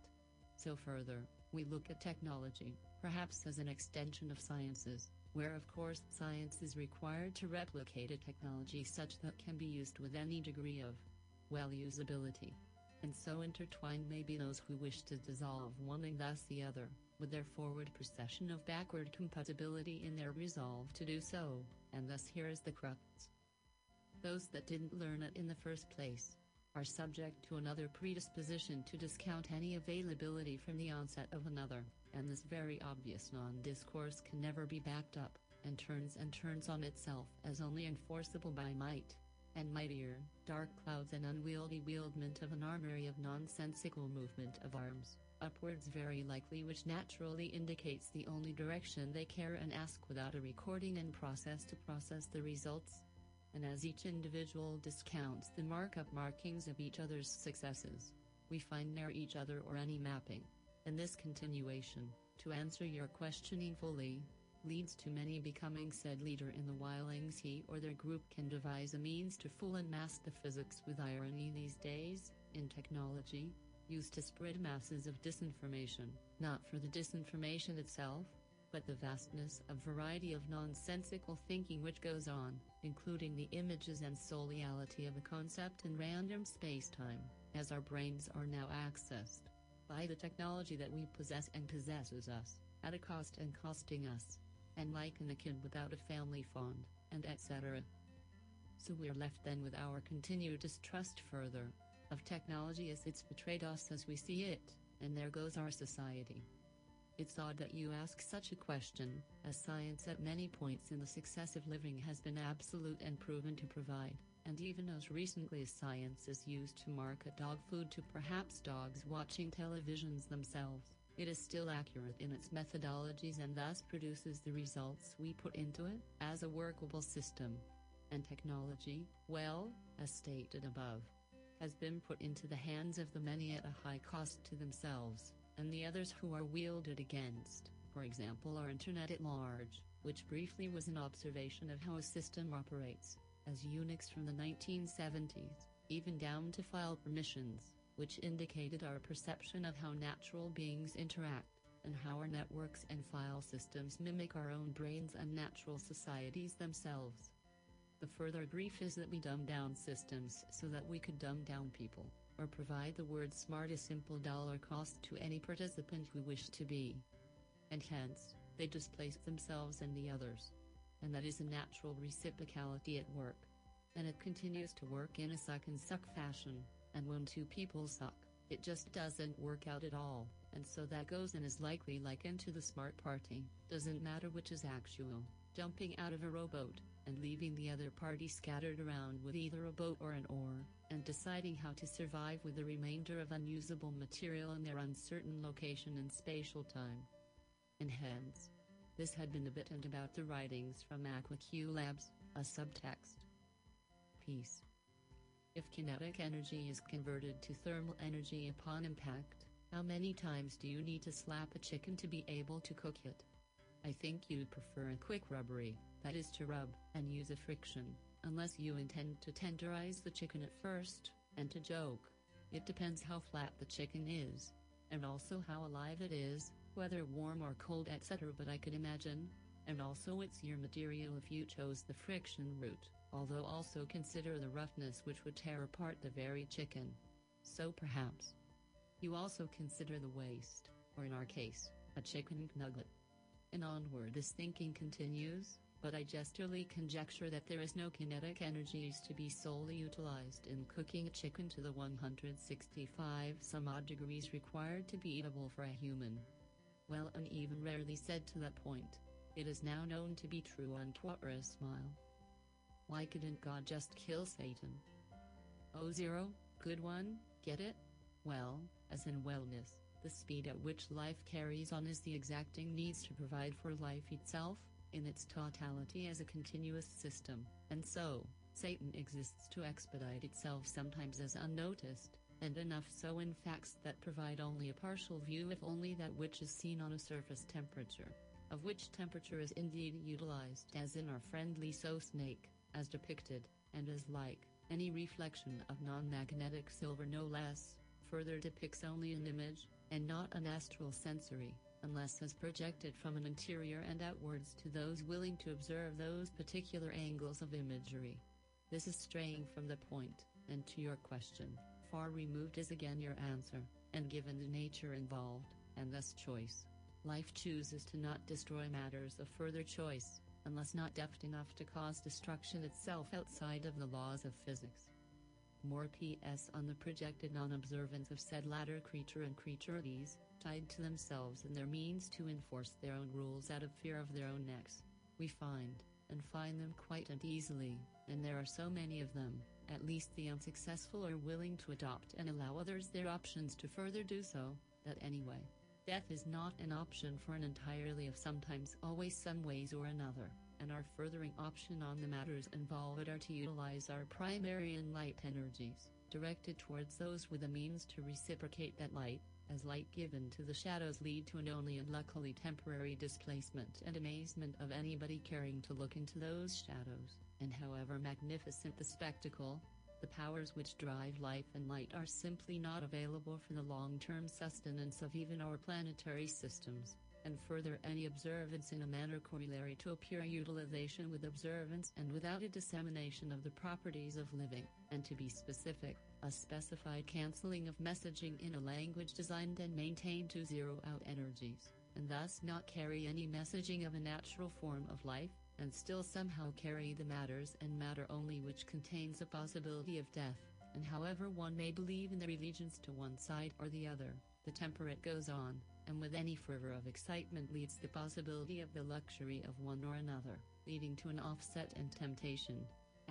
So further, we look at technology, perhaps as an extension of sciences, where of course science is required to replicate a technology such that can be used with any degree of, well, usability. And so intertwined may be those who wish to dissolve one and thus the other, with their forward procession of backward compatibility in their resolve to do so, and thus here is the crux. Those that didn't learn it in the first place are subject to another predisposition to discount any availability from the onset of another, and this very obvious non-discourse can never be backed up, and turns and turns on itself as only enforceable by might, and mightier, dark clouds and unwieldy wieldment of an armory of nonsensical movement of arms, upwards very likely which naturally indicates the only direction they care and ask without a recording and process to process the results, and as each individual discounts the markup markings of each other's successes, we find near each other or any mapping. And this continuation, to answer your questioning fully, leads to many becoming said leader in the whilings he or their group can devise a means to fool and mask the physics with irony these days, in technology, used to spread masses of disinformation, not for the disinformation itself, but the vastness of variety of nonsensical thinking which goes on, including the images and soliality of a concept in random space-time, as our brains are now accessed by the technology that we possess and possesses us, at a cost and costing us, and like an kid without a family fond, and etc. So we're left then with our continued distrust further, of technology as it's betrayed us as we see it, and there goes our society. It's odd that you ask such a question, as science at many points in the successive living has been absolute and proven to provide, and even as recently as science is used to market dog food to perhaps dogs watching televisions themselves, it is still accurate in its methodologies and thus produces the results we put into it, as a workable system. And technology, well, as stated above, has been put into the hands of the many at a high cost to themselves and the others who are wielded against, for example our internet at large, which briefly was an observation of how a system operates, as Unix from the 1970s, even down to file permissions, which indicated our perception of how natural beings interact, and how our networks and file systems mimic our own brains and natural societies themselves. The further grief is that we dumb down systems so that we could dumb down people or provide the word smart a simple dollar cost to any participant who wished to be. And hence, they displace themselves and the others. And that is a natural reciprocality at work. And it continues to work in a suck and suck fashion, and when two people suck, it just doesn't work out at all, and so that goes and is likely likened to the smart party, doesn't matter which is actual, jumping out of a rowboat, and leaving the other party scattered around with either a boat or an oar, and deciding how to survive with the remainder of unusable material in their uncertain location and spatial time. And hence, this had been a bit and about the writings from AquaQ Labs, a subtext. Peace. If kinetic energy is converted to thermal energy upon impact, how many times do you need to slap a chicken to be able to cook it? I think you'd prefer a quick rubbery, that is to rub, and use a friction, unless you intend to tenderize the chicken at first, and to joke. It depends how flat the chicken is, and also how alive it is, whether warm or cold etc. But I could imagine, and also it's your material if you chose the friction route, although also consider the roughness which would tear apart the very chicken. So perhaps, you also consider the waste, or in our case, a chicken nugget. And onward this thinking continues, but I gesturely conjecture that there is no kinetic energies to be solely utilized in cooking a chicken to the 165 some odd degrees required to be eatable for a human. Well and even rarely said to that point, it is now known to be true on Quattro smile. Why couldn't God just kill Satan? Oh zero, good one, get it? Well, as in wellness, the speed at which life carries on is the exacting needs to provide for life itself, in its totality as a continuous system, and so, Satan exists to expedite itself sometimes as unnoticed, and enough so in facts that provide only a partial view if only that which is seen on a surface temperature, of which temperature is indeed utilized as in our friendly so snake, as depicted, and as like, any reflection of non-magnetic silver no less, further depicts only an image, and not an astral sensory, unless as projected from an interior and outwards to those willing to observe those particular angles of imagery. This is straying from the point, and to your question, far removed is again your answer, and given the nature involved, and thus choice. Life chooses to not destroy matters of further choice, unless not deft enough to cause destruction itself outside of the laws of physics. More PS on the projected non-observance of said latter creature and creaturities, tied to themselves and their means to enforce their own rules out of fear of their own necks. We find, and find them quite easily, and there are so many of them, at least the unsuccessful are willing to adopt and allow others their options to further do so, that anyway. Death is not an option for an entirely of sometimes always some ways or another, and our furthering option on the matters involved are to utilize our primary and light energies, directed towards those with the means to reciprocate that light, as light given to the shadows lead to an only and luckily temporary displacement and amazement of anybody caring to look into those shadows, and however magnificent the spectacle, the powers which drive life and light are simply not available for the long-term sustenance of even our planetary systems, and further any observance in a manner corollary to a pure utilization with observance and without a dissemination of the properties of living, and to be specific, a specified cancelling of messaging in a language designed and maintained to zero out energies, and thus not carry any messaging of a natural form of life, and still somehow carry the matters and matter only which contains a possibility of death, and however one may believe in the allegiance to one side or the other, the temperate goes on, and with any fervor of excitement leads the possibility of the luxury of one or another, leading to an offset and temptation,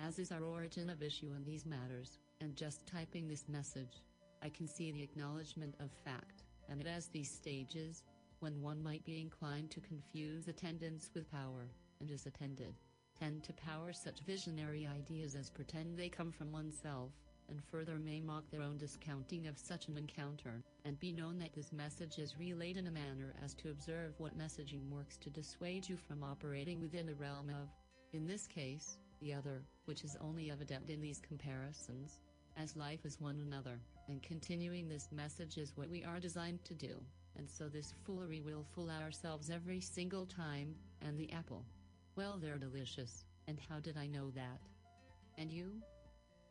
as is our origin of issue in these matters, and just typing this message, I can see the acknowledgement of fact, and it has these stages, when one might be inclined to confuse attendance with power, and is attended, tend to power such visionary ideas as pretend they come from oneself, and further may mock their own discounting of such an encounter, and be known that this message is relayed in a manner as to observe what messaging works to dissuade you from operating within the realm of, in this case, the other, which is only evident in these comparisons, as life is one another, and continuing this message is what we are designed to do, and so this foolery will fool ourselves every single time, and the apple. Well, they're delicious, and how did I know that? And you?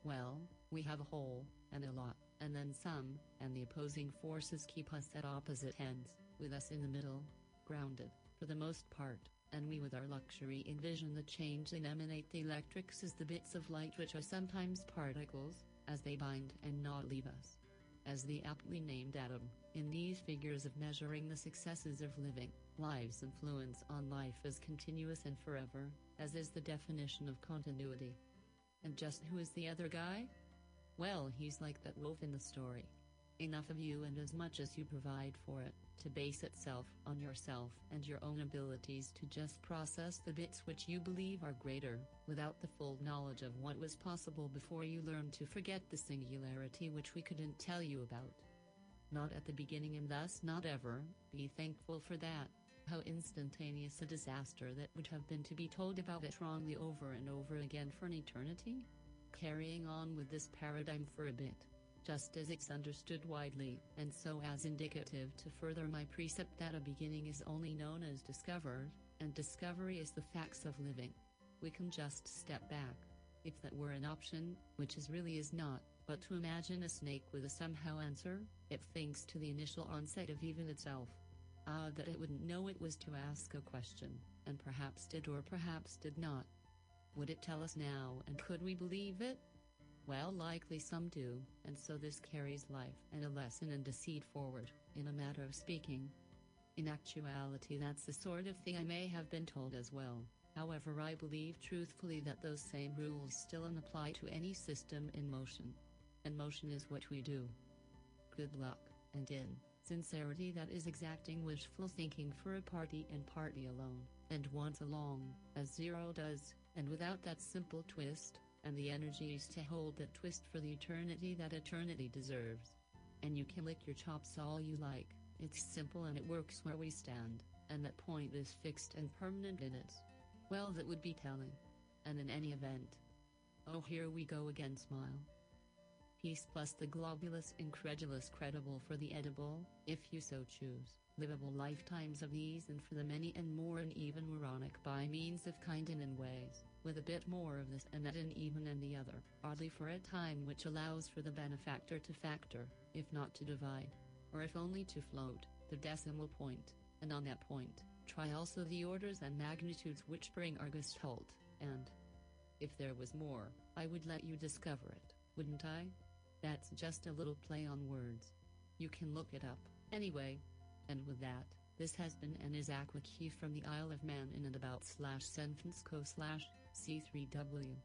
Well, we have a whole, and a lot, and then some, and the opposing forces keep us at opposite ends, with us in the middle, grounded, for the most part, and we with our luxury envision the change and emanate the electrics as the bits of light which are sometimes particles, as they bind and not leave us. As the aptly named atom, in these figures of measuring the successes of living, life's influence on life is continuous and forever, as is the definition of continuity. And just who is the other guy? Well, he's like that wolf in the story. Enough of you and as much as you provide for it, to base itself on yourself and your own abilities to just process the bits which you believe are greater, without the full knowledge of what was possible before you learned to forget the singularity which we couldn't tell you about. Not at the beginning and thus not ever, be thankful for that. How instantaneous a disaster that would have been to be told about it wrongly over and over again for an eternity? Carrying on with this paradigm for a bit just as it's understood widely, and so as indicative to further my precept that a beginning is only known as discovered, and discovery is the facts of living. We can just step back. If that were an option, which is really is not, but to imagine a snake with a somehow answer, it thinks to the initial onset of even itself. Ah, that it wouldn't know it was to ask a question, and perhaps did or perhaps did not. Would it tell us now, and could we believe it? Well, likely some do, and so this carries life and a lesson in deceit forward, in a matter of speaking. In actuality, that's the sort of thing I may have been told as well. However, I believe truthfully that those same rules still apply to any system in motion. And motion is what we do. Good luck, and in Sincerity that is exacting wishful thinking for a party and party alone, and once along, as zero does, and without that simple twist, and the energies to hold that twist for the eternity that eternity deserves. And you can lick your chops all you like, it's simple and it works where we stand, and that point is fixed and permanent in it. Well, that would be telling. And in any event. Oh, here we go again, smile. Peace plus the globulous, incredulous, credible for the edible, if you so choose, livable lifetimes of ease and for the many and more and even moronic by means of kind and in ways, with a bit more of this and that and even and the other, oddly for a time which allows for the benefactor to factor, if not to divide, or if only to float, the decimal point, and on that point, try also the orders and magnitudes which bring our gestalt, and if there was more, I would let you discover it, wouldn't I? That's just a little play on words. You can look it up, anyway. And with that, this has been an is AquaQ from the Isle of Man in and about slash San Francisco slash C3W.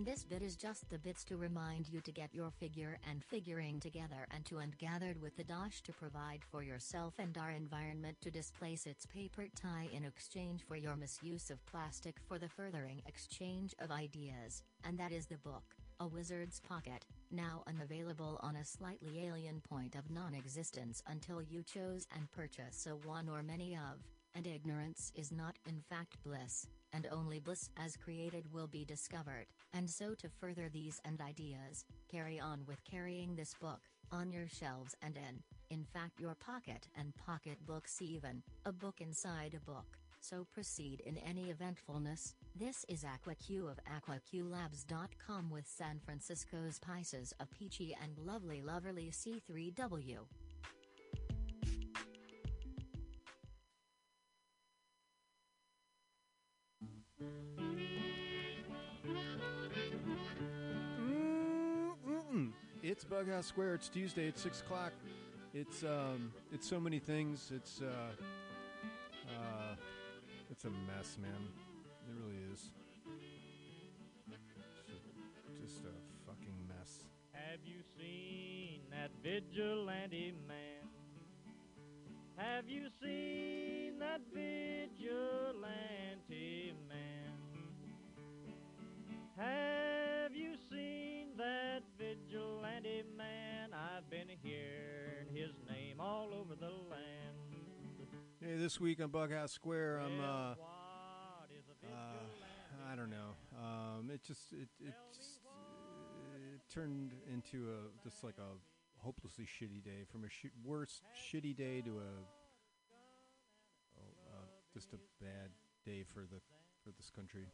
And this bit is just the bits to remind you to get your figure and figuring together and to and gathered with the dosh to provide for yourself and our environment to displace its paper tie in exchange for your misuse of plastic for the furthering exchange of ideas, and that is the book, A Wizard's Pocket, now unavailable on a slightly alien point of non-existence until you chose and purchase a one or many of, and ignorance is not in fact bliss and only bliss as created will be discovered. And so, to further these and ideas, carry on with carrying this book, on your shelves and in, in fact, your pocket and pocket books, even, a book inside a book. So proceed in any eventfulness. This is AquaQ of AquaQLabs.com with San Francisco's Pisces of Peachy and lovely, loverly C3W. It's Square. It's Tuesday. It's six o'clock. It's um, it's so many things. It's uh, uh, it's a mess, man. It really is. Just a fucking mess. Have you seen that vigilante man? Have you seen that vigilante man? Have vigilante man? I've been hearing his name all over the land. Hey, this week on Bughouse Square, I'm uh, uh, I don't know. Um, it just it it just, it turned into a just like a hopelessly shitty day from a sh- worse shitty day to a oh, uh, just a bad day for the for this country.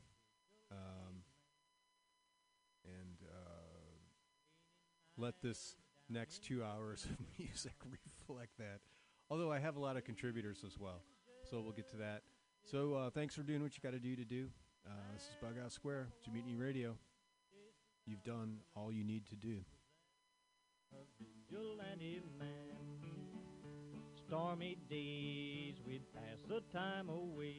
Um, and uh, let this next two hours of music reflect that. Although I have a lot of contributors as well, so we'll get to that. So uh, thanks for doing what you got to do to do. Uh, this is Bughouse Square, Mutiny Radio. You've done all you need to do. Stormy days, we'd pass the time away.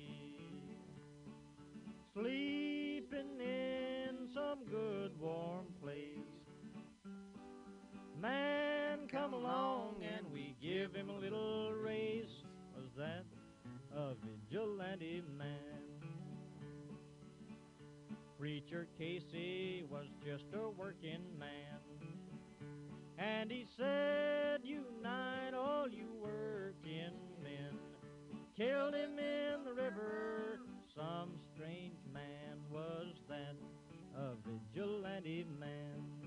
Sleeping in some good warm place. Man come along and we give him a little raise. Was that a vigilante man? Preacher Casey was just a working man. And he said, Unite all you working men. Killed him in the river. Some strange man was that, a vigilante man.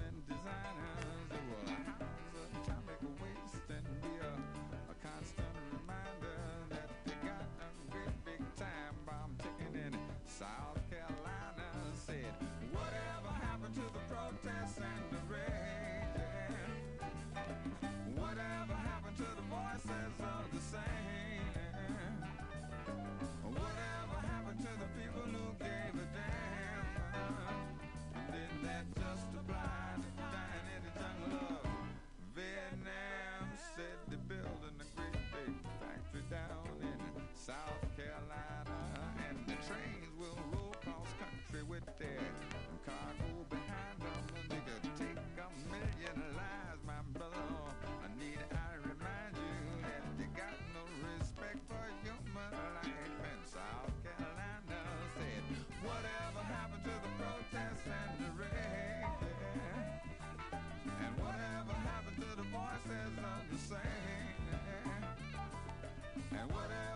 masses understand. And whatever.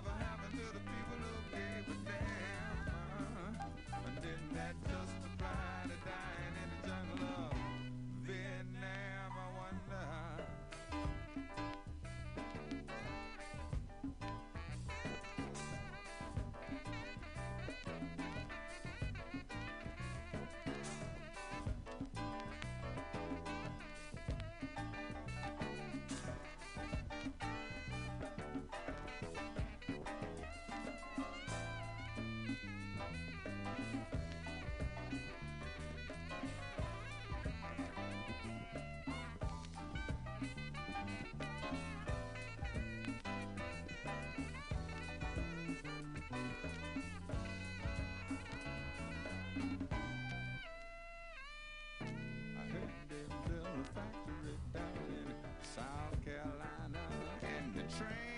down in South Carolina, and the train.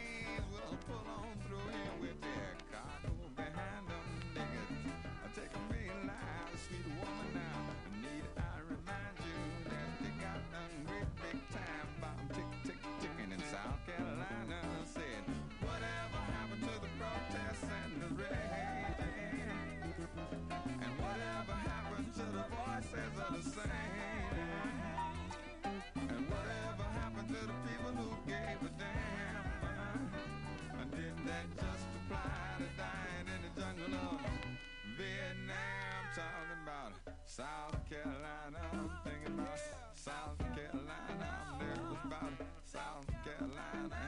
South Carolina.